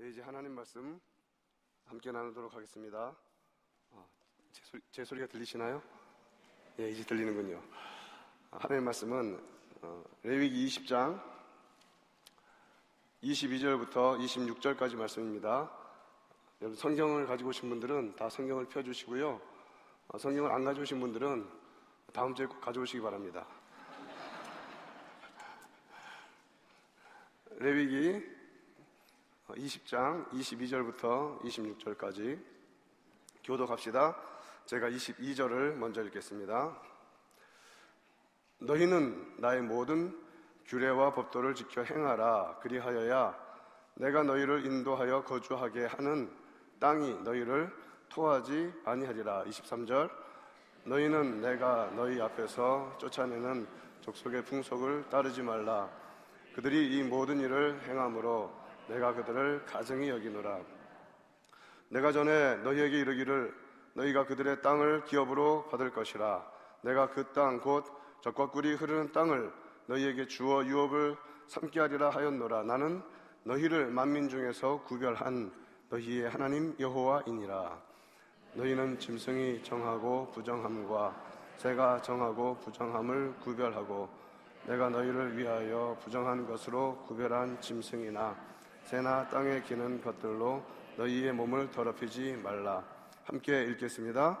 네, 이제 하나님 말씀 함께 나누도록 하겠습니다. 아, 제, 소리, 제 소리가 들리시나요? 예, 이제 들리는군요. 아, 하나님 말씀은 어, 레위기 20장 22절부터 26절까지 말씀입니다. 여러분 성경을 가지고 오신 분들은 다 성경을 펴주시고요. 어, 성경을 안 가져오신 분들은 다음 주에 꼭 가져오시기 바랍니다. 레위기 20장 22절부터 26절까지 교도 갑시다. 제가 22절을 먼저 읽겠습니다. 너희는 나의 모든 규례와 법도를 지켜 행하라. 그리하여야 내가 너희를 인도하여 거주하게 하는 땅이 너희를 토하지 아니하리라. 23절 너희는 내가 너희 앞에서 쫓아내는 족속의 풍속을 따르지 말라. 그들이 이 모든 일을 행함으로 내가 그들을 가정히 여기노라. 내가 전에 너희에게 이르기를 너희가 그들의 땅을 기업으로 받을 것이라. 내가 그 땅 곧 적과 꿀이 흐르는 땅을 너희에게 주어 유업을 삼게 하리라 하였노라. 나는 너희를 만민 중에서 구별한 너희의 하나님 여호와이니라. 너희는 짐승이 정하고 부정함과 새가 정하고 부정함을 구별하고 내가 너희를 위하여 부정한 것으로 구별한 짐승이나 새나 땅에 기는 것들로 너희의 몸을 더럽히지 말라. 함께 읽겠습니다.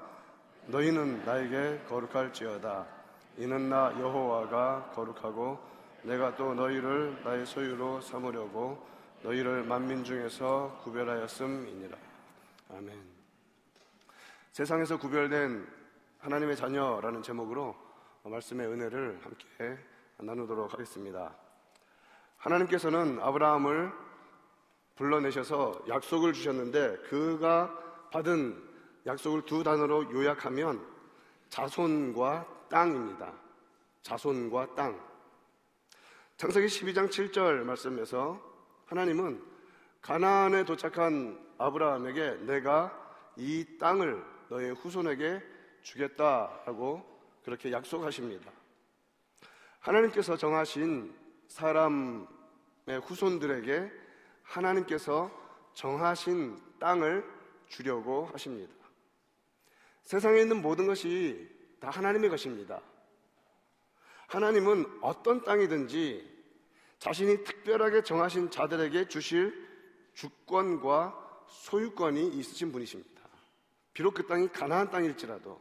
너희는 나에게 거룩할지어다. 이는 나 여호와가 거룩하고 내가 또 너희를 나의 소유로 삼으려고 너희를 만민 중에서 구별하였음이니라. 아멘. 세상에서 구별된 하나님의 자녀라는 제목으로 말씀의 은혜를 함께 나누도록 하겠습니다. 하나님께서는 아브라함을 불러내셔서 약속을 주셨는데 그가 받은 약속을 두 단어로 요약하면 자손과 땅입니다. 자손과 땅. 창세기 12장 7절 말씀에서 하나님은 가나안에 도착한 아브라함에게 내가 이 땅을 너의 후손에게 주겠다라고 그렇게 약속하십니다. 하나님께서 정하신 사람의 후손들에게 하나님께서 정하신 땅을 주려고 하십니다. 세상에 있는 모든 것이 다 하나님의 것입니다. 하나님은 어떤 땅이든지 자신이 특별하게 정하신 자들에게 주실 주권과 소유권이 있으신 분이십니다. 비록 그 땅이 가나안 땅일지라도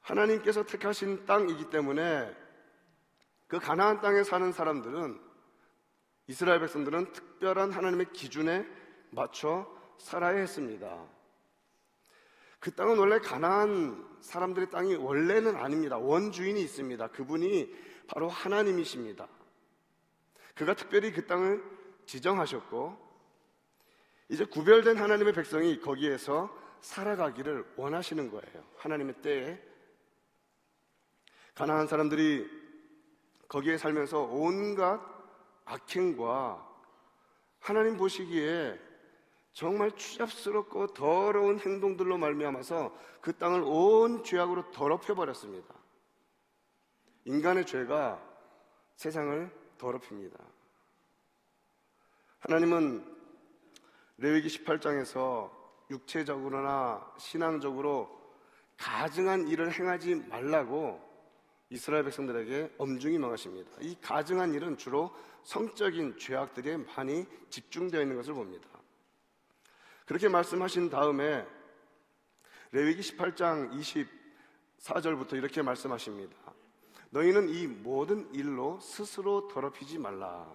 하나님께서 택하신 땅이기 때문에 그 가나안 땅에 사는 사람들은 이스라엘 백성들은 특별한 하나님의 기준에 맞춰 살아야 했습니다. 그 땅은 원래 가나안 사람들의 땅이 원래는 아닙니다. 원주인이 있습니다. 그분이 바로 하나님이십니다. 그가 특별히 그 땅을 지정하셨고 이제 구별된 하나님의 백성이 거기에서 살아가기를 원하시는 거예요. 하나님의 때에 가나안 사람들이 거기에 살면서 온갖 악행과 하나님 보시기에 정말 추잡스럽고 더러운 행동들로 말미암아서 그 땅을 온 죄악으로 더럽혀 버렸습니다. 인간의 죄가 세상을 더럽힙니다. 하나님은 레위기 18장에서 육체적으로나 신앙적으로 가증한 일을 행하지 말라고 이스라엘 백성들에게 엄중히 명하십니다. 이 가증한 일은 주로 성적인 죄악들에 많이 집중되어 있는 것을 봅니다. 그렇게 말씀하신 다음에 레위기 18장 24절부터 이렇게 말씀하십니다. 너희는 이 모든 일로 스스로 더럽히지 말라.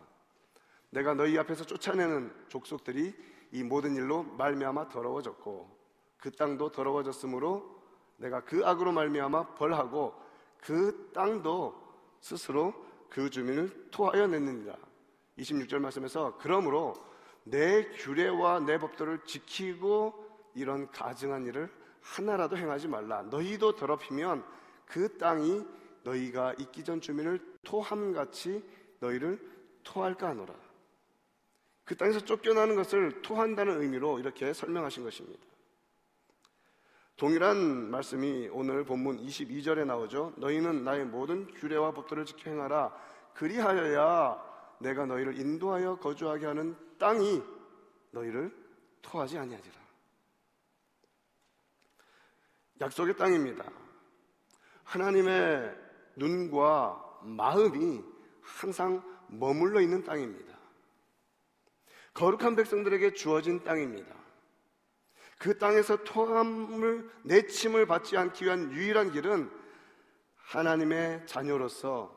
내가 너희 앞에서 쫓아내는 족속들이 이 모든 일로 말미암아 더러워졌고 그 땅도 더러워졌으므로 내가 그 악으로 말미암아 벌하고 그 땅도 스스로 그 주민을 토하여 냈느니라. 26절 말씀에서 그러므로 내 규례와 내 법도를 지키고 이런 가증한 일을 하나라도 행하지 말라. 너희도 더럽히면 그 땅이 너희가 있기 전 주민을 토함같이 너희를 토할까 하노라. 그 땅에서 쫓겨나는 것을 토한다는 의미로 이렇게 설명하신 것입니다. 동일한 말씀이 오늘 본문 22절에 나오죠. 너희는 나의 모든 규례와 법도를 지켜 행하라. 그리하여야 내가 너희를 인도하여 거주하게 하는 땅이 너희를 토하지 아니하리라. 약속의 땅입니다. 하나님의 눈과 마음이 항상 머물러 있는 땅입니다. 거룩한 백성들에게 주어진 땅입니다. 그 땅에서 토함을 내침을 받지 않기 위한 유일한 길은 하나님의 자녀로서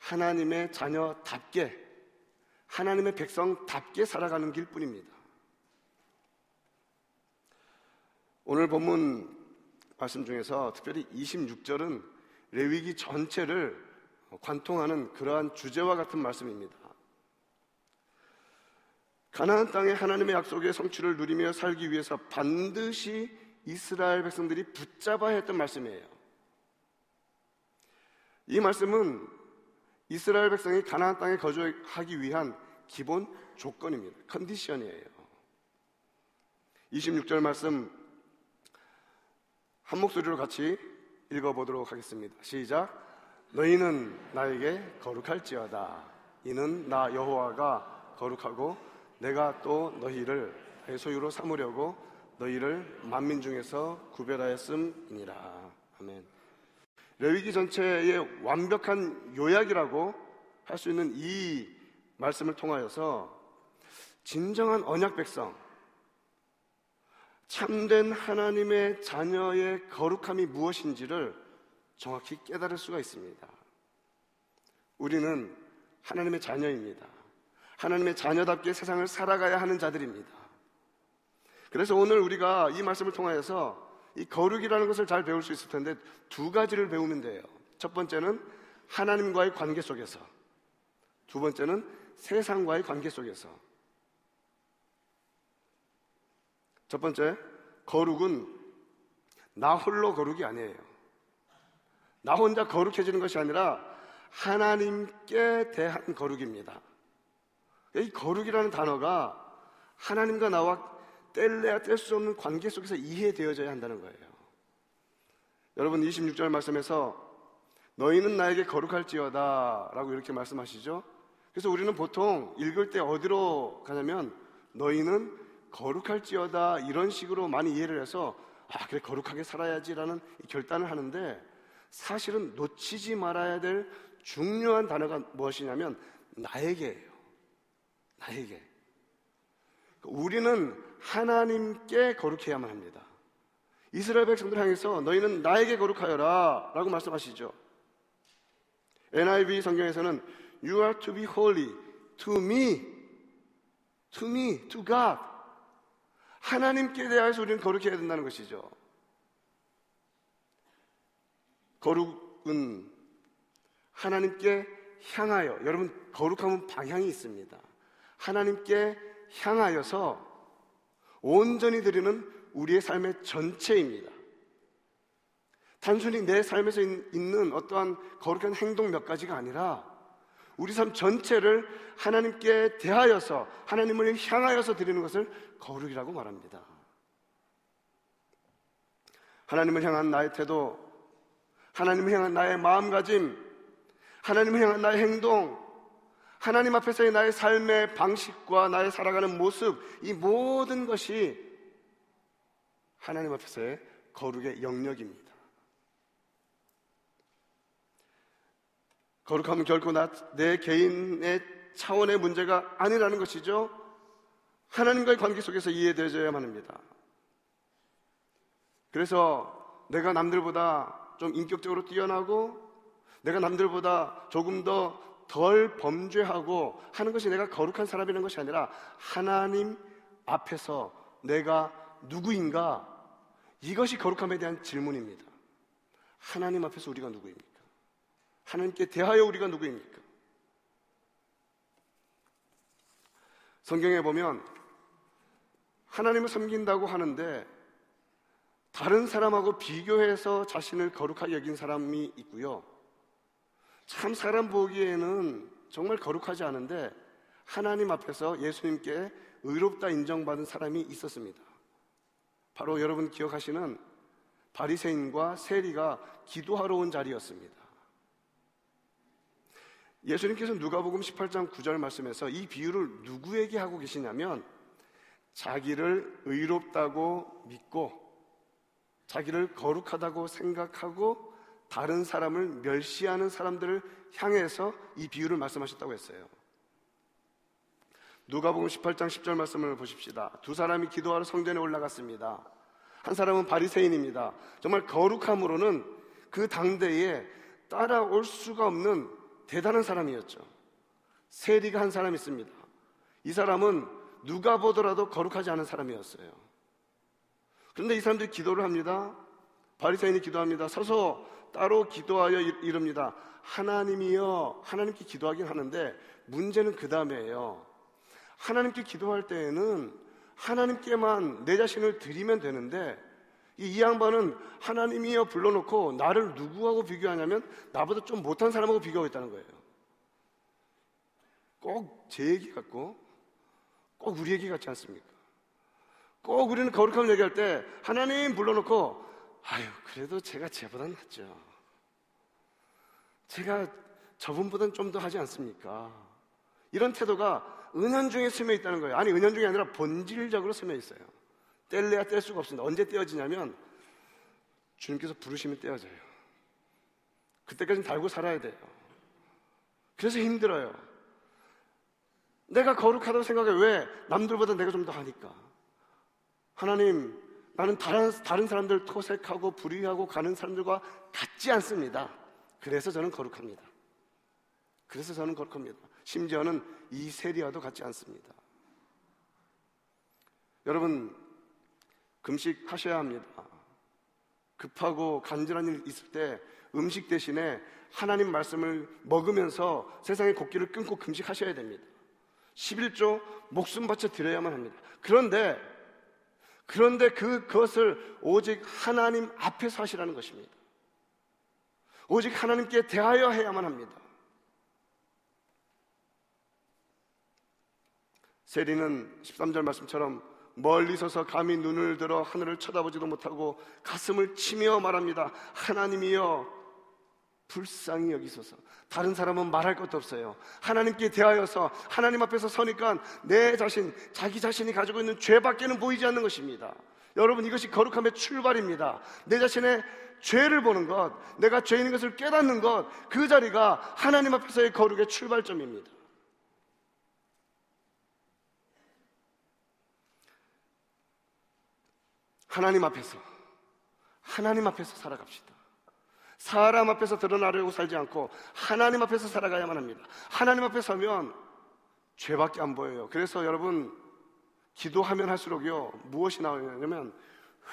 하나님의 자녀답게 하나님의 백성답게 살아가는 길 뿐입니다. 오늘 본문 말씀 중에서 특별히 26절은 레위기 전체를 관통하는 그러한 주제와 같은 말씀입니다. 가나안 땅에 하나님의 약속의 성취를 누리며 살기 위해서 반드시 이스라엘 백성들이 붙잡아야 했던 말씀이에요. 이 말씀은 이스라엘 백성이 가나안 땅에 거주하기 위한 기본 조건입니다. 컨디션이에요. 26절 말씀 한 목소리로 같이 읽어보도록 하겠습니다. 시작. 너희는 나에게 거룩할지어다. 이는 나 여호와가 거룩하고 내가 또 너희를 내 소유로 삼으려고 너희를 만민 중에서 구별하였음이니라. 아멘. 레위기 전체의 완벽한 요약이라고 할 수 있는 이 말씀을 통하여서 진정한 언약 백성, 참된 하나님의 자녀의 거룩함이 무엇인지를 정확히 깨달을 수가 있습니다. 우리는 하나님의 자녀입니다. 하나님의 자녀답게 세상을 살아가야 하는 자들입니다. 그래서 오늘 우리가 이 말씀을 통하여서 이 거룩이라는 것을 잘 배울 수 있을 텐데 두 가지를 배우면 돼요. 첫 번째는 하나님과의 관계 속에서, 두 번째는 세상과의 관계 속에서. 첫 번째, 거룩은 나 홀로 거룩이 아니에요. 나 혼자 거룩해지는 것이 아니라 하나님께 대한 거룩입니다. 이 거룩이라는 단어가 하나님과 나와 뗄래야 뗄 수 없는 관계 속에서 이해되어져야 한다는 거예요. 여러분 26절 말씀에서 너희는 나에게 거룩할지어다 라고 이렇게 말씀하시죠. 그래서 우리는 보통 읽을 때 어디로 가냐면 너희는 거룩할지어다 이런 식으로 많이 이해를 해서 아 그래 거룩하게 살아야지라는 결단을 하는데 사실은 놓치지 말아야 될 중요한 단어가 무엇이냐면 나에게예요. 나에게. 우리는 하나님께 거룩해야만 합니다. 이스라엘 백성들 향해서 너희는 나에게 거룩하여라 라고 말씀하시죠. NIV 성경에서는 You are to be holy to me, to me, to God. 하나님께 대하여서 우리는 거룩해야 된다는 것이죠. 거룩은 하나님께 향하여, 여러분, 거룩함은 방향이 있습니다. 하나님께 향하여서 온전히 드리는 우리의 삶의 전체입니다. 단순히 내 삶에서 있는 어떠한 거룩한 행동 몇 가지가 아니라 우리 삶 전체를 하나님께 대하여서 하나님을 향하여서 드리는 것을 거룩이라고 말합니다. 하나님을 향한 나의 태도, 하나님을 향한 나의 마음가짐, 하나님을 향한 나의 행동, 하나님 앞에서의 나의 삶의 방식과 나의 살아가는 모습, 이 모든 것이 하나님 앞에서의 거룩의 영역입니다. 거룩함은 결코 나, 내 개인의 차원의 문제가 아니라는 것이죠. 하나님과의 관계 속에서 이해되어야만 합니다. 그래서 내가 남들보다 좀 인격적으로 뛰어나고 내가 남들보다 조금 더 덜 범죄하고 하는 것이 내가 거룩한 사람이라는 것이 아니라 하나님 앞에서 내가 누구인가 이것이 거룩함에 대한 질문입니다. 하나님 앞에서 우리가 누구입니까? 하나님께 대하여 우리가 누구입니까? 성경에 보면 하나님을 섬긴다고 하는데 다른 사람하고 비교해서 자신을 거룩하게 여긴 사람이 있고요. 참 사람 보기에는 정말 거룩하지 않은데 하나님 앞에서 예수님께 의롭다 인정받은 사람이 있었습니다. 바로 여러분 기억하시는 바리새인과 세리가 기도하러 온 자리였습니다. 예수님께서 누가복음 18장 9절 말씀에서 이 비유를 누구에게 하고 계시냐면 자기를 의롭다고 믿고 자기를 거룩하다고 생각하고 다른 사람을 멸시하는 사람들을 향해서 이 비유를 말씀하셨다고 했어요. 누가복음 18장 10절 말씀을 보십시다. 두 사람이 기도하러 성전에 올라갔습니다. 한 사람은 바리새인입니다. 정말 거룩함으로는 그 당대에 따라올 수가 없는 대단한 사람이었죠. 세리가 한 사람 있습니다. 이 사람은 누가 보더라도 거룩하지 않은 사람이었어요. 그런데 이 사람들이 기도를 합니다. 바리새인이 기도합니다. 서서 따로 기도하여 이릅니다. 하나님이여 하나님께 기도하긴 하는데 문제는 그 다음에요. 하나님께 기도할 때에는 하나님께만 내 자신을 드리면 되는데 이, 이 양반은 하나님이여 불러놓고 나를 누구하고 비교하냐면 나보다 좀 못한 사람하고 비교하고 있다는 거예요. 꼭 제 얘기 같고 꼭 우리 얘기 같지 않습니까? 꼭 우리는 거룩함을 얘기할 때 하나님 불러놓고 아유 그래도 제가 쟤보다 낫죠. 제가 저분보다는 좀더 하지 않습니까? 이런 태도가 은연중에 스며 있다는 거예요. 아니 은연중이 아니라 본질적으로 스며 있어요. 뗄래야 뗄 수가 없습니다. 언제 떼어지냐면 주님께서 부르시면 떼어져요. 그때까지는 달고 살아야 돼요. 그래서 힘들어요. 내가 거룩하다고 생각해. 왜? 남들보다 내가 좀 더 하니까. 하나님, 나는 다른, 다른 사람들 토색하고 불의하고 가는 사람들과 같지 않습니다. 그래서 저는 거룩합니다. 그래서 저는 거룩합니다. 심지어는 이 세리와도 같지 않습니다. 여러분, 금식하셔야 합니다. 급하고 간절한 일 있을 때 음식 대신에 하나님 말씀을 먹으면서 세상의 곡기를 끊고 금식하셔야 됩니다. 11조 목숨 바쳐 드려야만 합니다. 그런데 그런데 그, 그것을 오직 하나님 앞에서 하시라는 것입니다. 오직 하나님께 대하여 해야만 합니다. 세리는 13절 말씀처럼 멀리 서서 감히 눈을 들어 하늘을 쳐다보지도 못하고 가슴을 치며 말합니다. 하나님이여 불쌍히 여기소서. 다른 사람은 말할 것도 없어요. 하나님께 대하여서 하나님 앞에서 서니까 내 자신, 자기 자신이 가지고 있는 죄밖에는 보이지 않는 것입니다. 여러분 이것이 거룩함의 출발입니다. 내 자신의 죄를 보는 것, 내가 죄인인 것을 깨닫는 것, 그 자리가 하나님 앞에서의 거룩의 출발점입니다. 하나님 앞에서, 하나님 앞에서 살아갑시다. 사람 앞에서 드러나려고 살지 않고 하나님 앞에서 살아가야만 합니다. 하나님 앞에 서면 죄밖에 안 보여요. 그래서 여러분, 기도하면 할수록요, 무엇이 나오냐면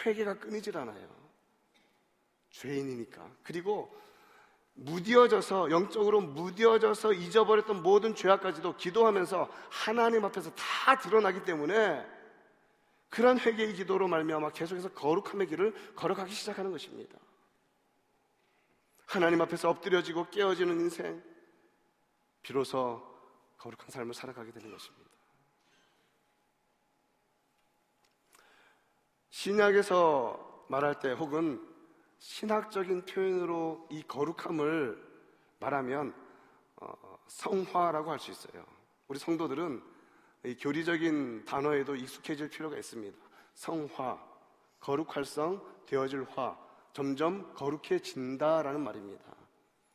회개가 끊이질 않아요. 죄인이니까. 그리고 무뎌져서 영적으로 무뎌져서 잊어버렸던 모든 죄악까지도 기도하면서 하나님 앞에서 다 드러나기 때문에 그런 회개의 기도로 말미암아 계속해서 거룩함의 길을 걸어가기 시작하는 것입니다. 하나님 앞에서 엎드려지고 깨어지는 인생 비로소 거룩한 삶을 살아가게 되는 것입니다. 신약에서 말할 때 혹은 신학적인 표현으로 이 거룩함을 말하면 어, 성화라고 할 수 있어요. 우리 성도들은 이 교리적인 단어에도 익숙해질 필요가 있습니다. 성화, 거룩할 성, 되어질 화, 점점 거룩해진다라는 말입니다.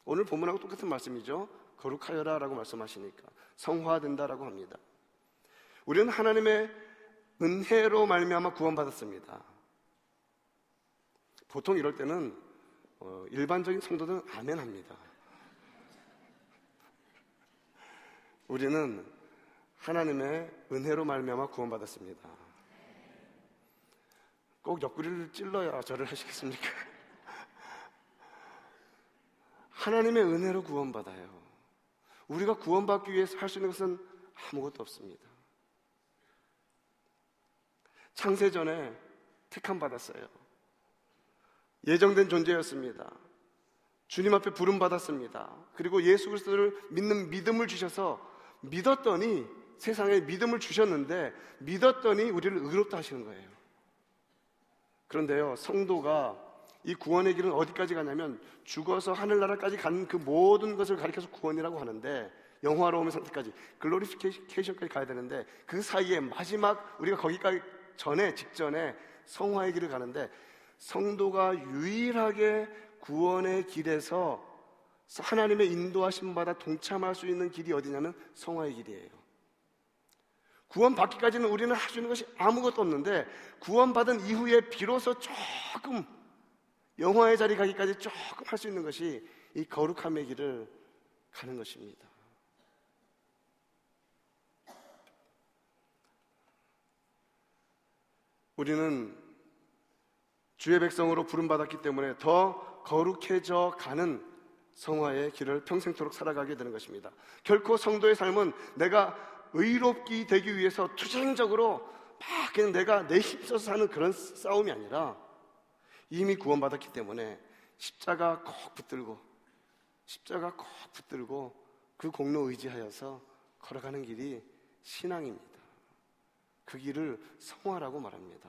오늘 본문하고 똑같은 말씀이죠. 거룩하여라 라고 말씀하시니까 성화된다라고 합니다. 우리는 하나님의 은혜로 말미암아 구원받았습니다. 보통 이럴 때는 어, 일반적인 성도들은 아멘합니다. 우리는 하나님의 은혜로 말미암아 구원받았습니다. 꼭 옆구리를 찔러야 절을 하시겠습니까? 하나님의 은혜로 구원받아요. 우리가 구원받기 위해서 할 수 있는 것은 아무것도 없습니다. 창세전에 택함 받았어요. 예정된 존재였습니다. 주님 앞에 부름 받았습니다. 그리고 예수 그리스도를 믿는 믿음을 주셔서 믿었더니 세상에 믿음을 주셨는데 믿었더니 우리를 의롭다 하시는 거예요. 그런데요, 성도가 이 구원의 길은 어디까지 가냐면 죽어서 하늘나라까지 가는 그 모든 것을 가리켜서 구원이라고 하는데 영화로움의 상태까지 글로리피케이션까지 가야 되는데 그 사이에 마지막 우리가 거기까지 전에 직전에 성화의 길을 가는데 성도가 유일하게 구원의 길에서 하나님의 인도하심 받아 동참할 수 있는 길이 어디냐면 성화의 길이에요. 구원받기까지는 우리는 할 수 있는 것이 아무것도 없는데 구원받은 이후에 비로소 조금 영화의 자리 가기까지 조금 할 수 있는 것이 이 거룩함의 길을 가는 것입니다. 우리는 주의 백성으로 부름받았기 때문에 더 거룩해져 가는 성화의 길을 평생토록 살아가게 되는 것입니다. 결코 성도의 삶은 내가 의롭기 되기 위해서 투쟁적으로 막 그냥 내가 내 힘써서 사는 그런 싸움이 아니라 이미 구원받았기 때문에 십자가 꼭 붙들고 십자가 꼭 붙들고 그 공로 의지하여서 걸어가는 길이 신앙입니다. 그 길을 성화라고 말합니다.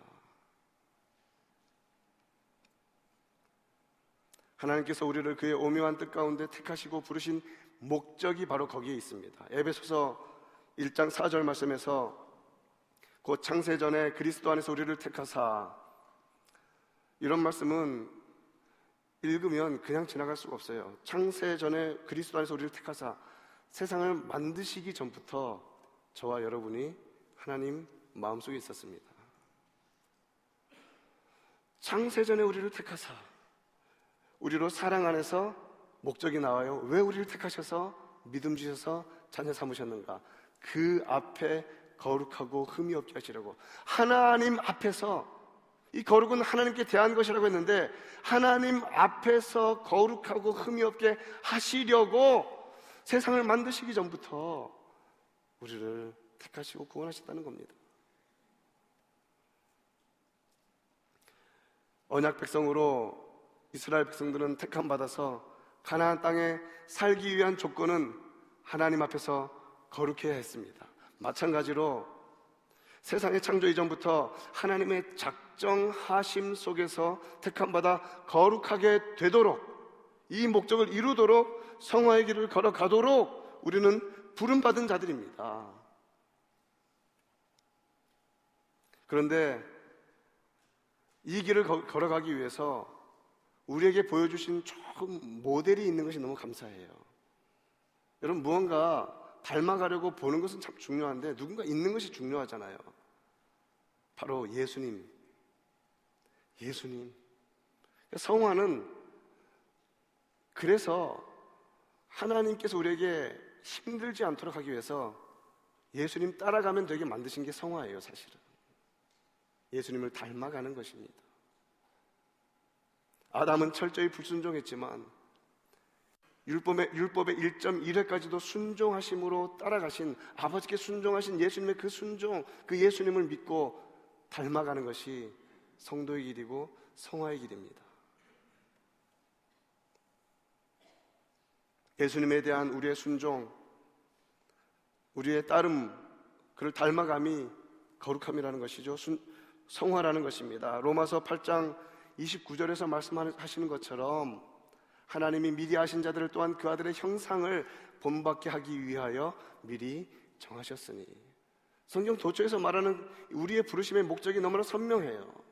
하나님께서 우리를 그의 오묘한 뜻 가운데 택하시고 부르신 목적이 바로 거기에 있습니다. 에베소서 1장 4절 말씀에서 곧 창세전에 그리스도 안에서 우리를 택하사 이런 말씀은 읽으면 그냥 지나갈 수가 없어요. 창세전에 그리스도 안에서 우리를 택하사 세상을 만드시기 전부터 저와 여러분이 하나님 마음속에 있었습니다. 창세전에 우리를 택하사 우리로 사랑 안에서 목적이 나와요. 왜 우리를 택하셔서 믿음 주셔서 자녀 삼으셨는가? 그 앞에 거룩하고 흠이 없게 하시려고 하나님 앞에서 이 거룩은 하나님께 대한 것이라고 했는데 하나님 앞에서 거룩하고 흠이 없게 하시려고 세상을 만드시기 전부터 우리를 택하시고 구원하셨다는 겁니다. 언약 백성으로 이스라엘 백성들은 택함 받아서 가나안 땅에 살기 위한 조건은 하나님 앞에서 거룩해야 했습니다. 마찬가지로 세상의 창조 이전부터 하나님의 작정하심 속에서 택함 받아 거룩하게 되도록 이 목적을 이루도록 성화의 길을 걸어가도록 우리는 부름받은 자들입니다. 그런데 이 길을 걸어가기 위해서 우리에게 보여주신 조금 모델이 있는 것이 너무 감사해요. 여러분, 무언가 닮아가려고 보는 것은 참 중요한데 누군가 있는 것이 중요하잖아요. 바로 예수님. 예수님. 성화는 그래서 하나님께서 우리에게 힘들지 않도록 하기 위해서 예수님 따라가면 되게 만드신 게 성화예요, 사실은. 예수님을 닮아가는 것입니다. 아담은 철저히 불순종했지만 율법의, 율법의 1.1회까지도 순종하심으로 따라가신 아버지께 순종하신 예수님의 그 순종, 그 예수님을 믿고 닮아가는 것이 성도의 길이고 성화의 길입니다. 예수님에 대한 우리의 순종, 우리의 따름, 그를 닮아감이 거룩함이라는 것이죠. 순, 성화라는 것입니다. 로마서 8장 29절에서 말씀하시는 것처럼 하나님이 미리 하신 자들을 또한 그 아들의 형상을 본받게 하기 위하여 미리 정하셨으니 성경 도처에서 말하는 우리의 부르심의 목적이 너무나 선명해요.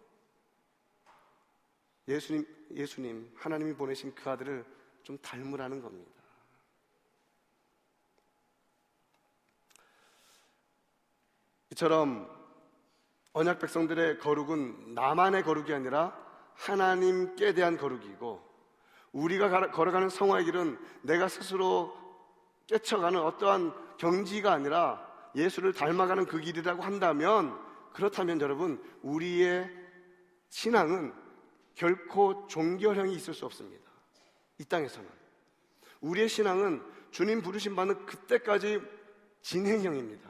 예수님, 예수님, 하나님이 보내신 그 아들을 좀 닮으라는 겁니다. 이처럼 언약 백성들의 거룩은 나만의 거룩이 아니라 하나님께 대한 거룩이고 우리가 걸어가는 성화의 길은 내가 스스로 깨쳐가는 어떠한 경지가 아니라 예수를 닮아가는 그 길이라고 한다면 그렇다면 여러분 우리의 신앙은 결코 종결형이 있을 수 없습니다. 이 땅에서는 우리의 신앙은 주님 부르신 바는 그때까지 진행형입니다.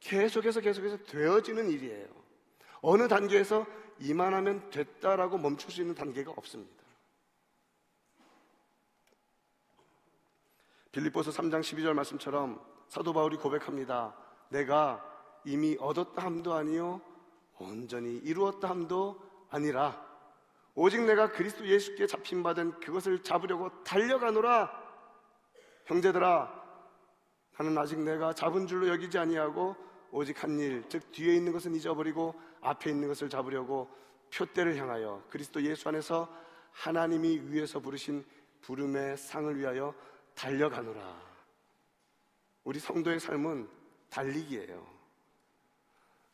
계속해서 계속해서 되어지는 일이에요. 어느 단계에서 이만하면 됐다라고 멈출 수 있는 단계가 없습니다. 빌립보서 3장 12절 말씀처럼 사도 바울이 고백합니다. 내가 이미 얻었다 함도 아니요 온전히 이루었다 함도 아니라 오직 내가 그리스도 예수께 잡힌 받은 그것을 잡으려고 달려가노라 형제들아 나는 아직 내가 잡은 줄로 여기지 아니하고 오직 한 일, 즉 뒤에 있는 것은 잊어버리고 앞에 있는 것을 잡으려고 표대를 향하여 그리스도 예수 안에서 하나님이 위에서 부르신 부름의 상을 위하여 달려가노라. 우리 성도의 삶은 달리기예요.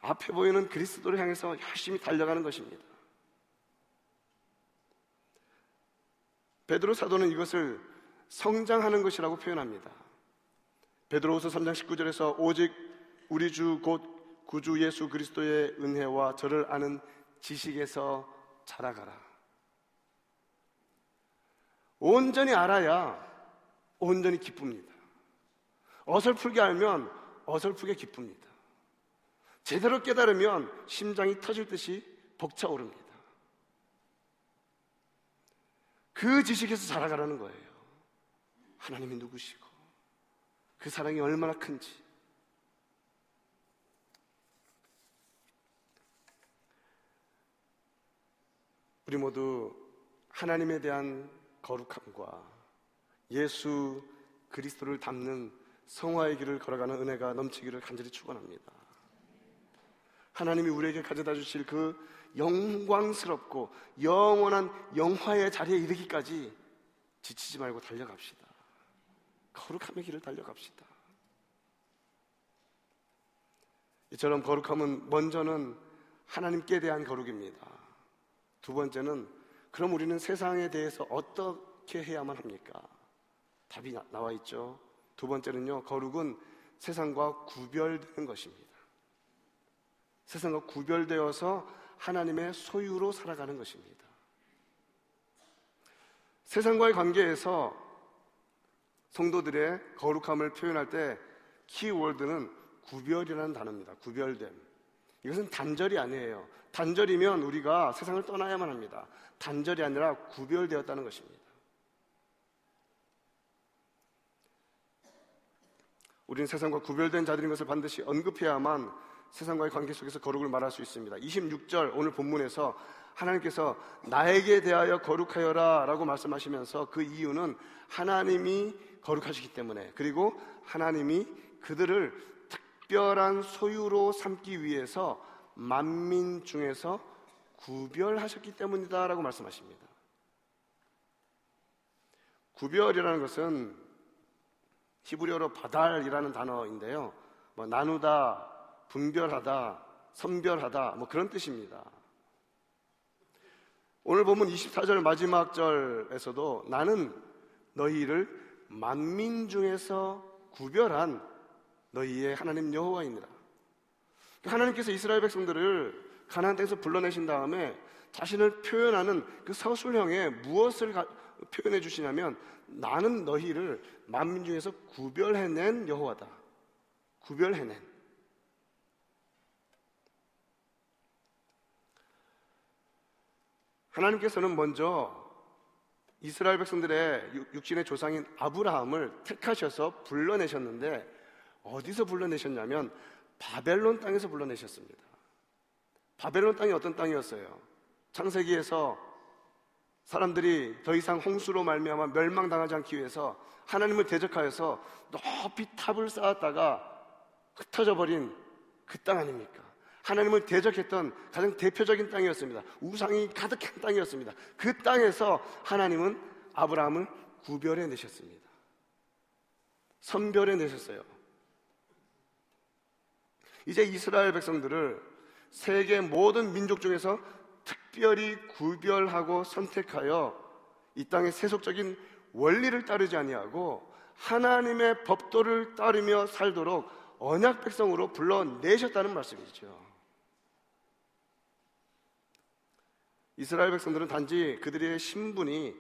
앞에 보이는 그리스도를 향해서 열심히 달려가는 것입니다. 베드로 사도는 이것을 성장하는 것이라고 표현합니다. 베드로후서 3장 19절에서 오직 우리 주 곧 구주 예수 그리스도의 은혜와 저를 아는 지식에서 자라가라. 온전히 알아야 온전히 기쁩니다. 어설프게 알면 어설프게 기쁩니다. 제대로 깨달으면 심장이 터질 듯이 벅차오릅니다. 그 지식에서 자라가라는 거예요. 하나님이 누구시고, 그 사랑이 얼마나 큰지. 우리 모두 하나님에 대한 거룩함과 예수 그리스도를 담는 성화의 길을 걸어가는 은혜가 넘치기를 간절히 축원합니다. 하나님이 우리에게 가져다 주실 그 영광스럽고 영원한 영화의 자리에 이르기까지 지치지 말고 달려갑시다. 거룩함의 길을 달려갑시다. 이처럼 거룩함은 먼저는 하나님께 대한 거룩입니다. 두 번째는 그럼 우리는 세상에 대해서 어떻게 해야만 합니까? 답이 나, 와 있죠. 두 번째는요, 거룩은 세상과 구별되는 것입니다. 세상과 구별되어서 하나님의 소유로 살아가는 것입니다. 세상과의 관계에서 성도들의 거룩함을 표현할 때 키워드는 구별이라는 단어입니다. 구별됨. 이것은 단절이 아니에요. 단절이면 우리가 세상을 떠나야만 합니다. 단절이 아니라 구별되었다는 것입니다. 우리는 세상과 구별된 자들인 것을 반드시 언급해야만 세상과의 관계 속에서 거룩을 말할 수 있습니다. 26절 오늘 본문에서 하나님께서 나에게 대하여 거룩하여라 라고 말씀하시면서 그 이유는 하나님이 거룩하시기 때문에 그리고 하나님이 그들을 특별한 소유로 삼기 위해서 만민 중에서 구별하셨기 때문이다 라고 말씀하십니다. 구별이라는 것은 히브리어로 바달이라는 단어인데요. 뭐 나누다, 분별하다, 선별하다, 뭐 그런 뜻입니다. 오늘 보면 24절 마지막 절에서도 나는 너희를 만민 중에서 구별한 너희의 하나님 여호와입니다. 하나님께서 이스라엘 백성들을 가나안 땅에서 불러내신 다음에 자신을 표현하는 그 서술형에 무엇을 표현해 주시냐면 나는 너희를 만민 중에서 구별해낸 여호와다. 구별해낸. 하나님께서는 먼저 이스라엘 백성들의 육신의 조상인 아브라함을 택하셔서 불러내셨는데 어디서 불러내셨냐면 바벨론 땅에서 불러내셨습니다. 바벨론 땅이 어떤 땅이었어요? 창세기에서 사람들이 더 이상 홍수로 말미암아 멸망당하지 않기 위해서 하나님을 대적하여서 높이 탑을 쌓았다가 흩어져 버린 그 땅 아닙니까? 하나님을 대적했던 가장 대표적인 땅이었습니다. 우상이 가득한 땅이었습니다. 그 땅에서 하나님은 아브라함을 구별해 내셨습니다. 선별해 내셨어요. 이제 이스라엘 백성들을 세계 모든 민족 중에서 특별히 구별하고 선택하여 이 땅의 세속적인 원리를 따르지 아니하고 하나님의 법도를 따르며 살도록 언약 백성으로 불러내셨다는 말씀이죠. 이스라엘 백성들은 단지 그들의 신분이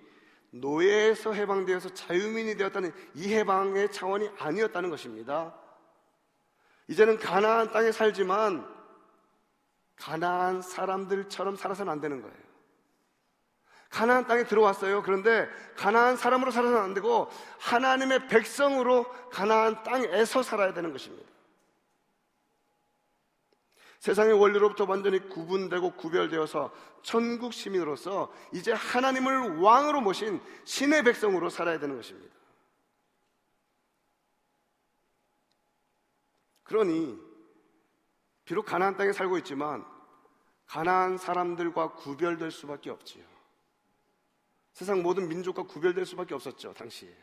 노예에서 해방되어서 자유민이 되었다는 이 해방의 차원이 아니었다는 것입니다. 이제는 가나안 땅에 살지만 가나안 사람들처럼 살아서는 안 되는 거예요. 가나안 땅에 들어왔어요. 그런데 가나안 사람으로 살아서는 안 되고 하나님의 백성으로 가나안 땅에서 살아야 되는 것입니다. 세상의 원리로부터 완전히 구분되고 구별되어서 천국 시민으로서 이제 하나님을 왕으로 모신 신의 백성으로 살아야 되는 것입니다. 그러니 비록 가나안 땅에 살고 있지만 가나안 사람들과 구별될 수밖에 없지요. 세상 모든 민족과 구별될 수밖에 없었죠, 당시에.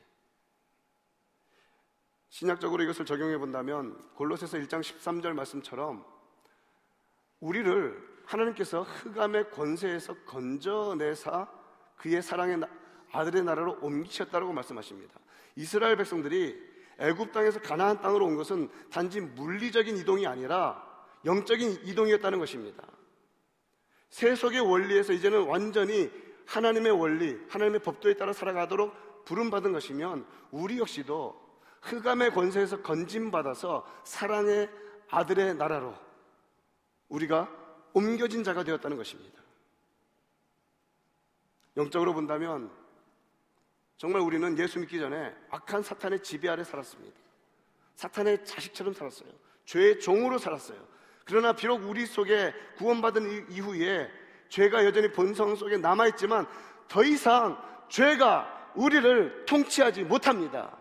신약적으로 이것을 적용해 본다면 골로새서 1장 13절 말씀처럼 우리를 하나님께서 흑암의 권세에서 건져내사 그의 사랑의 아들의 나라로 옮기셨다고 말씀하십니다. 이스라엘 백성들이 애굽 땅에서 가나안 땅으로 온 것은 단지 물리적인 이동이 아니라 영적인 이동이었다는 것입니다. 세속의 원리에서 이제는 완전히 하나님의 원리, 하나님의 법도에 따라 살아가도록 부름받은 것이면 우리 역시도 흑암의 권세에서 건짐받아서 사랑의 아들의 나라로 우리가 옮겨진 자가 되었다는 것입니다. 영적으로 본다면 정말 우리는 예수 믿기 전에 악한 사탄의 지배 아래 살았습니다. 사탄의 자식처럼 살았어요. 죄의 종으로 살았어요. 그러나 비록 우리 속에 구원받은 이후에 죄가 여전히 본성 속에 남아있지만 더 이상 죄가 우리를 통치하지 못합니다.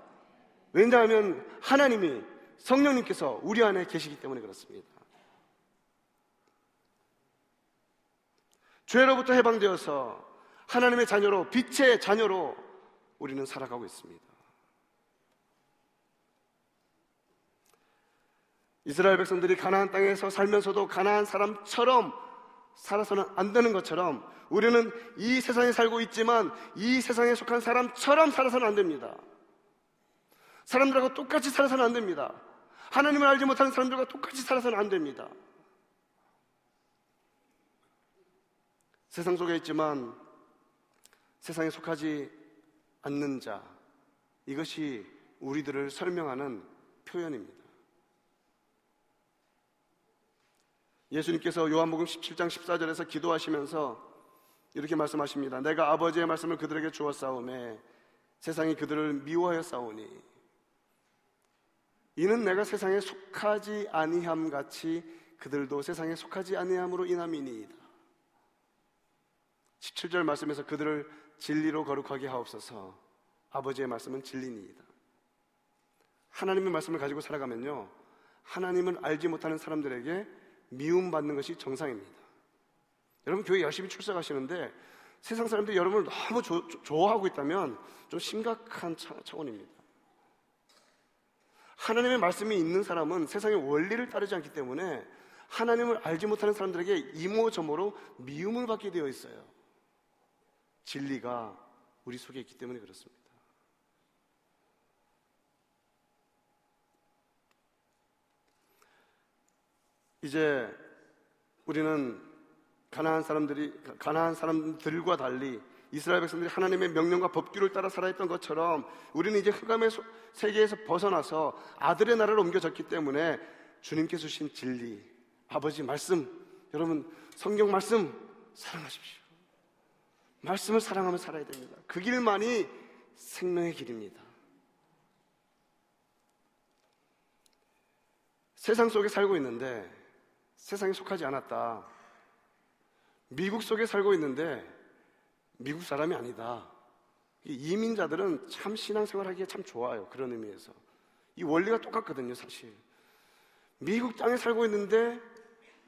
왜냐하면 하나님이 성령님께서 우리 안에 계시기 때문에 그렇습니다. 죄로부터 해방되어서 하나님의 자녀로 빛의 자녀로 우리는 살아가고 있습니다. 이스라엘 백성들이 가나안 땅에서 살면서도 가나안 사람처럼 살아서는 안 되는 것처럼 우리는 이 세상에 살고 있지만 이 세상에 속한 사람처럼 살아서는 안 됩니다. 사람들하고 똑같이 살아서는 안 됩니다. 하나님을 알지 못하는 사람들과 똑같이 살아서는 안 됩니다. 세상 속에 있지만 세상에 속하지 않는 자, 이것이 우리들을 설명하는 표현입니다. 예수님께서 요한복음 17장 14절에서 기도하시면서 이렇게 말씀하십니다. 내가 아버지의 말씀을 그들에게 주었사오매 세상이 그들을 미워하여 싸우니 이는 내가 세상에 속하지 아니함 같이 그들도 세상에 속하지 아니함으로 인함이니이다. 17절 말씀에서 그들을 진리로 거룩하게 하옵소서. 아버지의 말씀은 진리니이다. 하나님의 말씀을 가지고 살아가면요. 하나님을 알지 못하는 사람들에게 미움받는 것이 정상입니다. 여러분 교회 열심히 출석하시는데 세상 사람들이 여러분을 너무 조, 좋아하고 있다면 좀 심각한 차, 차원입니다. 하나님의 말씀이 있는 사람은 세상의 원리를 따르지 않기 때문에 하나님을 알지 못하는 사람들에게 이모저모로 미움을 받게 되어 있어요. 진리가 우리 속에 있기 때문에 그렇습니다. 이제 우리는 가나안 사람들이 가나안 사람들과 달리 이스라엘 백성들이 하나님의 명령과 법규를 따라 살아있던 것처럼 우리는 이제 흑암의 세계에서 벗어나서 아들의 나라로 옮겨졌기 때문에 주님께 주신 진리, 아버지 말씀, 여러분 성경 말씀 사랑하십시오. 말씀을 사랑하며 살아야 됩니다. 그 길만이 생명의 길입니다. 세상 속에 살고 있는데 세상에 속하지 않았다. 미국 속에 살고 있는데 미국 사람이 아니다. 이민자들은 참 신앙생활 하기에 참 좋아요. 그런 의미에서. 이 원리가 똑같거든요, 사실. 미국 땅에 살고 있는데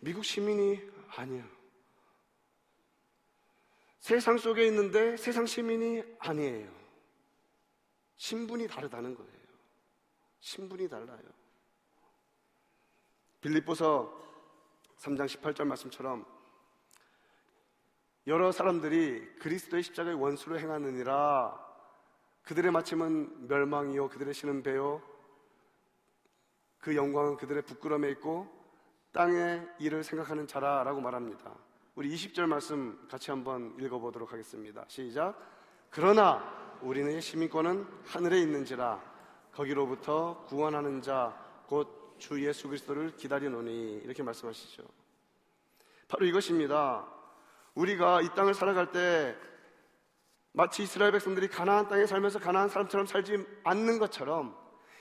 미국 시민이 아니야. 세상 속에 있는데 세상 시민이 아니에요. 신분이 다르다는 거예요. 신분이 달라요. 빌립보서 3장 18절 말씀처럼 여러 사람들이 그리스도의 십자가의 원수로 행하느니라 그들의 마침은 멸망이요 그들의 신은 배요 그 영광은 그들의 부끄러움에 있고 땅의 일을 생각하는 자라라고 말합니다. 우리 20절 말씀 같이 한번 읽어보도록 하겠습니다. 시작. 그러나 우리는 시민권은 하늘에 있는지라 거기로부터 구원하는 자 곧 주 예수 그리스도를 기다리노니 이렇게 말씀하시죠. 바로 이것입니다. 우리가 이 땅을 살아갈 때 마치 이스라엘 백성들이 가나안 땅에 살면서 가나안 사람처럼 살지 않는 것처럼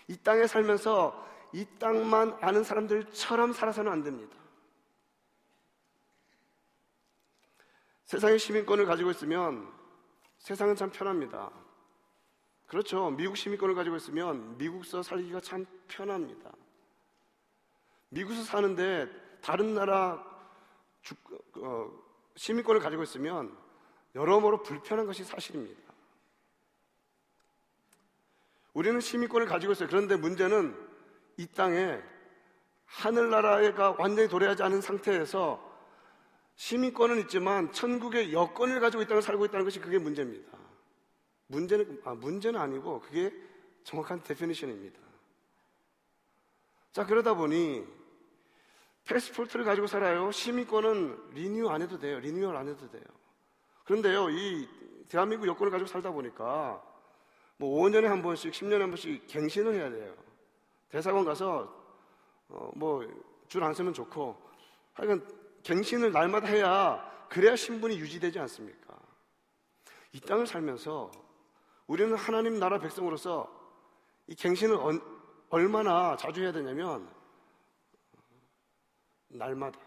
이 땅에 살면서 이 땅만 아는 사람들처럼 살아서는 안 됩니다. 세상의 시민권을 가지고 있으면 세상은 참 편합니다. 그렇죠. 미국 시민권을 가지고 있으면 미국서 살기가 참 편합니다. 미국에서 사는데 다른 나라 주, 어, 시민권을 가지고 있으면 여러모로 불편한 것이 사실입니다. 우리는 시민권을 가지고 있어요. 그런데 문제는 이 땅에 하늘나라가 완전히 도래하지 않은 상태에서 시민권은 있지만 천국의 여권을 가지고 이 땅을 살고 있다는 것이 그게 문제입니다. 문제는 아, 문제는 아니고 그게 정확한 definition입니다. 자 그러다 보니 패스포트를 가지고 살아요. 시민권은 renew 안 해도 돼요. 리뉴얼 안 해도 돼요. 그런데요, 이 대한민국 여권을 가지고 살다 보니까 뭐 5년에 한 번씩, 10년에 한 번씩 갱신을 해야 돼요. 대사관 가서 어, 뭐줄 안 서면 좋고 하여간 갱신을 날마다 해야 그래야 신분이 유지되지 않습니까? 이 땅을 살면서 우리는 하나님 나라 백성으로서 이 갱신을 얼마나 자주 해야 되냐면 날마다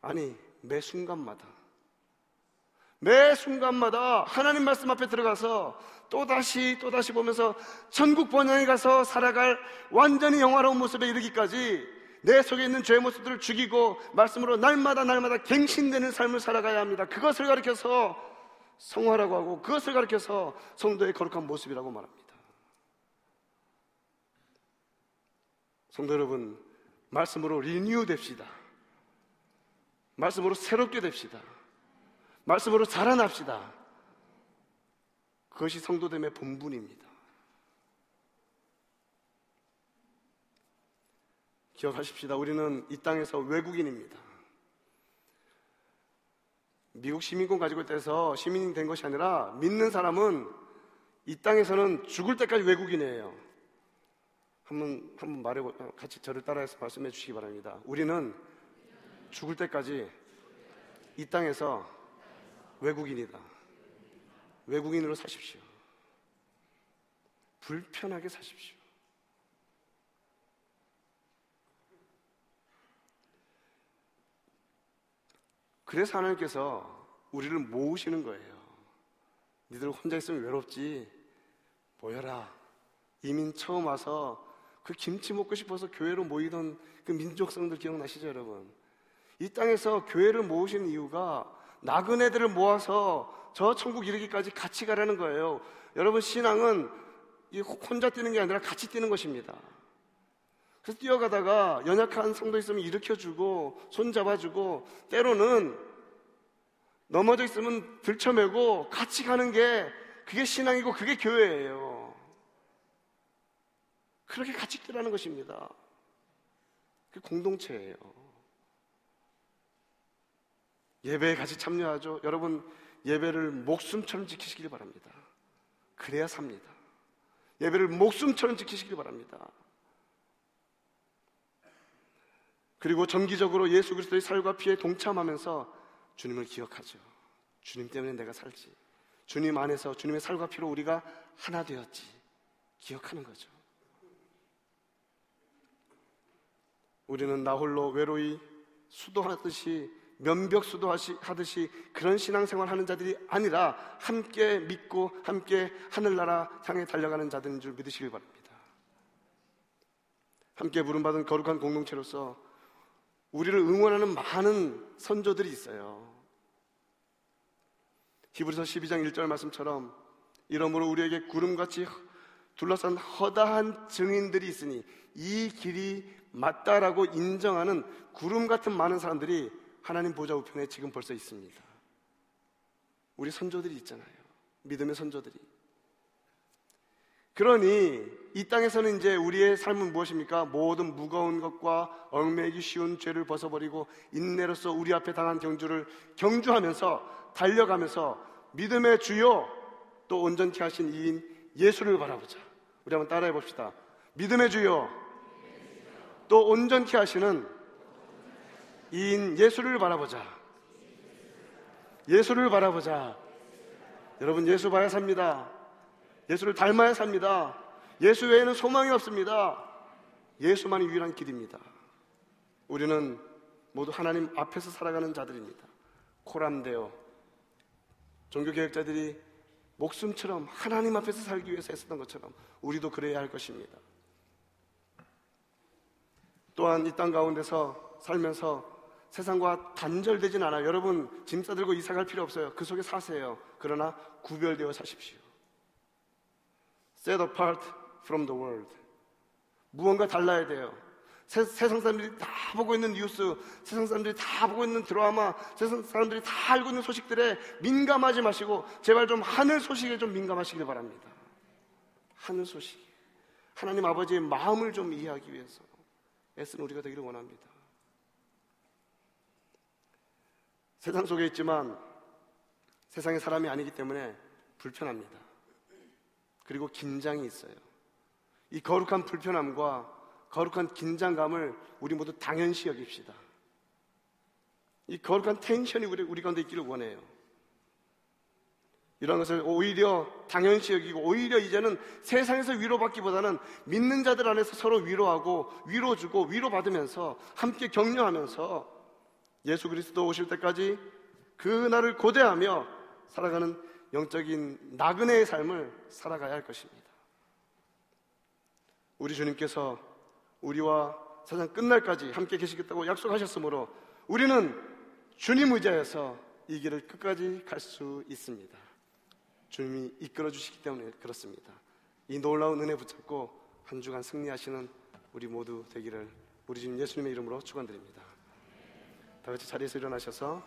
아니 매 순간마다 매 순간마다 하나님 말씀 앞에 들어가서 또다시 또다시 보면서 천국 번영에 가서 살아갈 완전히 영화로운 모습에 이르기까지 내 속에 있는 죄의 모습들을 죽이고 말씀으로 날마다 날마다 갱신되는 삶을 살아가야 합니다. 그것을 가르쳐서 성화라고 하고 그것을 가르쳐서 성도의 거룩한 모습이라고 말합니다. 성도 여러분, 말씀으로 리뉴 됩시다. 말씀으로 새롭게 됩시다. 말씀으로 자라납시다. 그것이 성도됨의 본분입니다. 기억하십시다. 우리는 이 땅에서 외국인입니다. 미국 시민권 가지고 있다해서 시민이 된 것이 아니라 믿는 사람은 이 땅에서는 죽을 때까지 외국인이에요. 한번 한번 말해 같이 저를 따라해서 말씀해 주시기 바랍니다. 우리는 죽을 때까지 이 땅에서 외국인이다. 외국인으로 사십시오. 불편하게 사십시오. 그래서 하나님께서 우리를 모으시는 거예요. 니들 혼자 있으면 외롭지. 모여라. 이민 처음 와서 그 김치 먹고 싶어서 교회로 모이던 그 민족성들 기억나시죠, 여러분? 이 땅에서 교회를 모으신 이유가 나그네들을 모아서 저 천국 이르기까지 같이 가라는 거예요. 여러분, 신앙은 혼자 뛰는 게 아니라 같이 뛰는 것입니다. 그래서 뛰어가다가 연약한 성도 있으면 일으켜주고 손 잡아주고 때로는 넘어져 있으면 들쳐매고 같이 가는 게 그게 신앙이고 그게 교회예요. 그렇게 같이 뛰라는 것입니다. 그 공동체예요. 예배에 같이 참여하죠. 여러분 예배를 목숨처럼 지키시길 바랍니다. 그래야 삽니다. 예배를 목숨처럼 지키시길 바랍니다. 그리고 정기적으로 예수 그리스도의 살과 피에 동참하면서 주님을 기억하죠. 주님 때문에 내가 살지. 주님 안에서 주님의 살과 피로 우리가 하나 되었지. 기억하는 거죠. 우리는 나 홀로 외로이 수도하듯이 면벽 수도하듯이 그런 신앙생활 하는 자들이 아니라 함께 믿고 함께 하늘나라 향해 달려가는 자들인 줄 믿으시길 바랍니다. 함께 부름받은 거룩한 공동체로서 우리를 응원하는 많은 선조들이 있어요. 히브리서 12장 1절 말씀처럼 이러므로 우리에게 구름같이 둘러싼 허다한 증인들이 있으니 이 길이 맞다라고 인정하는 구름 같은 많은 사람들이 하나님 보좌 우편에 지금 벌써 있습니다. 우리 선조들이 있잖아요. 믿음의 선조들이. 그러니 이 땅에서는 이제 우리의 삶은 무엇입니까? 모든 무거운 것과 얽매기 쉬운 죄를 벗어버리고 인내로서 우리 앞에 당한 경주를 경주하면서 달려가면서 믿음의 주요 또 온전케 하신 이인 예수를 바라보자. 우리 한번 따라해 봅시다. 믿음의 주요 또 온전케 하시는 이인 예수를 바라보자. 예수를 바라보자. 여러분 예수 봐야 삽니다. 예수를 닮아야 삽니다. 예수 외에는 소망이 없습니다. 예수만이 유일한 길입니다. 우리는 모두 하나님 앞에서 살아가는 자들입니다. 코람되어 종교개혁자들이 목숨처럼 하나님 앞에서 살기 위해서 했었던 것처럼 우리도 그래야 할 것입니다. 또한 이 땅 가운데서 살면서 세상과 단절되진 않아요. 여러분 짐 싸들고 이사 갈 필요 없어요. 그 속에 사세요. 그러나 구별되어 사십시오. Set apart from the world. 무언가 달라야 돼요. 세, 상 사람들이 다 보고 있는 뉴스, 세상 사람들이 다 보고 있는 드라마, 세상 사람들이 다 알고 있는 소식들에 민감하지 마시고 제발 좀 하늘 소식에 좀 민감하시길 바랍니다. 하늘 소식. 하나님 아버지의 마음을 좀 이해하기 위해서 애쓰는 우리가 되기를 원합니다. 세상 속에 있지만 세상의 사람이 아니기 때문에 불편합니다. 그리고 긴장이 있어요. 이 거룩한 불편함과 거룩한 긴장감을 우리 모두 당연시 여깁시다. 이 거룩한 텐션이 우리, 우리 가운데 있기를 원해요. 이런 것을 오히려 당연시 여기고 오히려 이제는 세상에서 위로받기보다는 믿는 자들 안에서 서로 위로하고 위로주고 위로받으면서 함께 격려하면서 예수 그리스도 오실 때까지 그 날을 고대하며 살아가는 영적인 나그네의 삶을 살아가야 할 것입니다. 우리 주님께서 우리와 세상 끝날까지 함께 계시겠다고 약속하셨으므로 우리는 주님 의지하여서 이 길을 끝까지 갈 수 있습니다. 주님이 이끌어 주시기 때문에 그렇습니다. 이 놀라운 은혜 붙잡고 한 주간 승리하시는 우리 모두 되기를 우리 주님 예수님의 이름으로 축원드립니다. 다 같이 자리에서 일어나셔서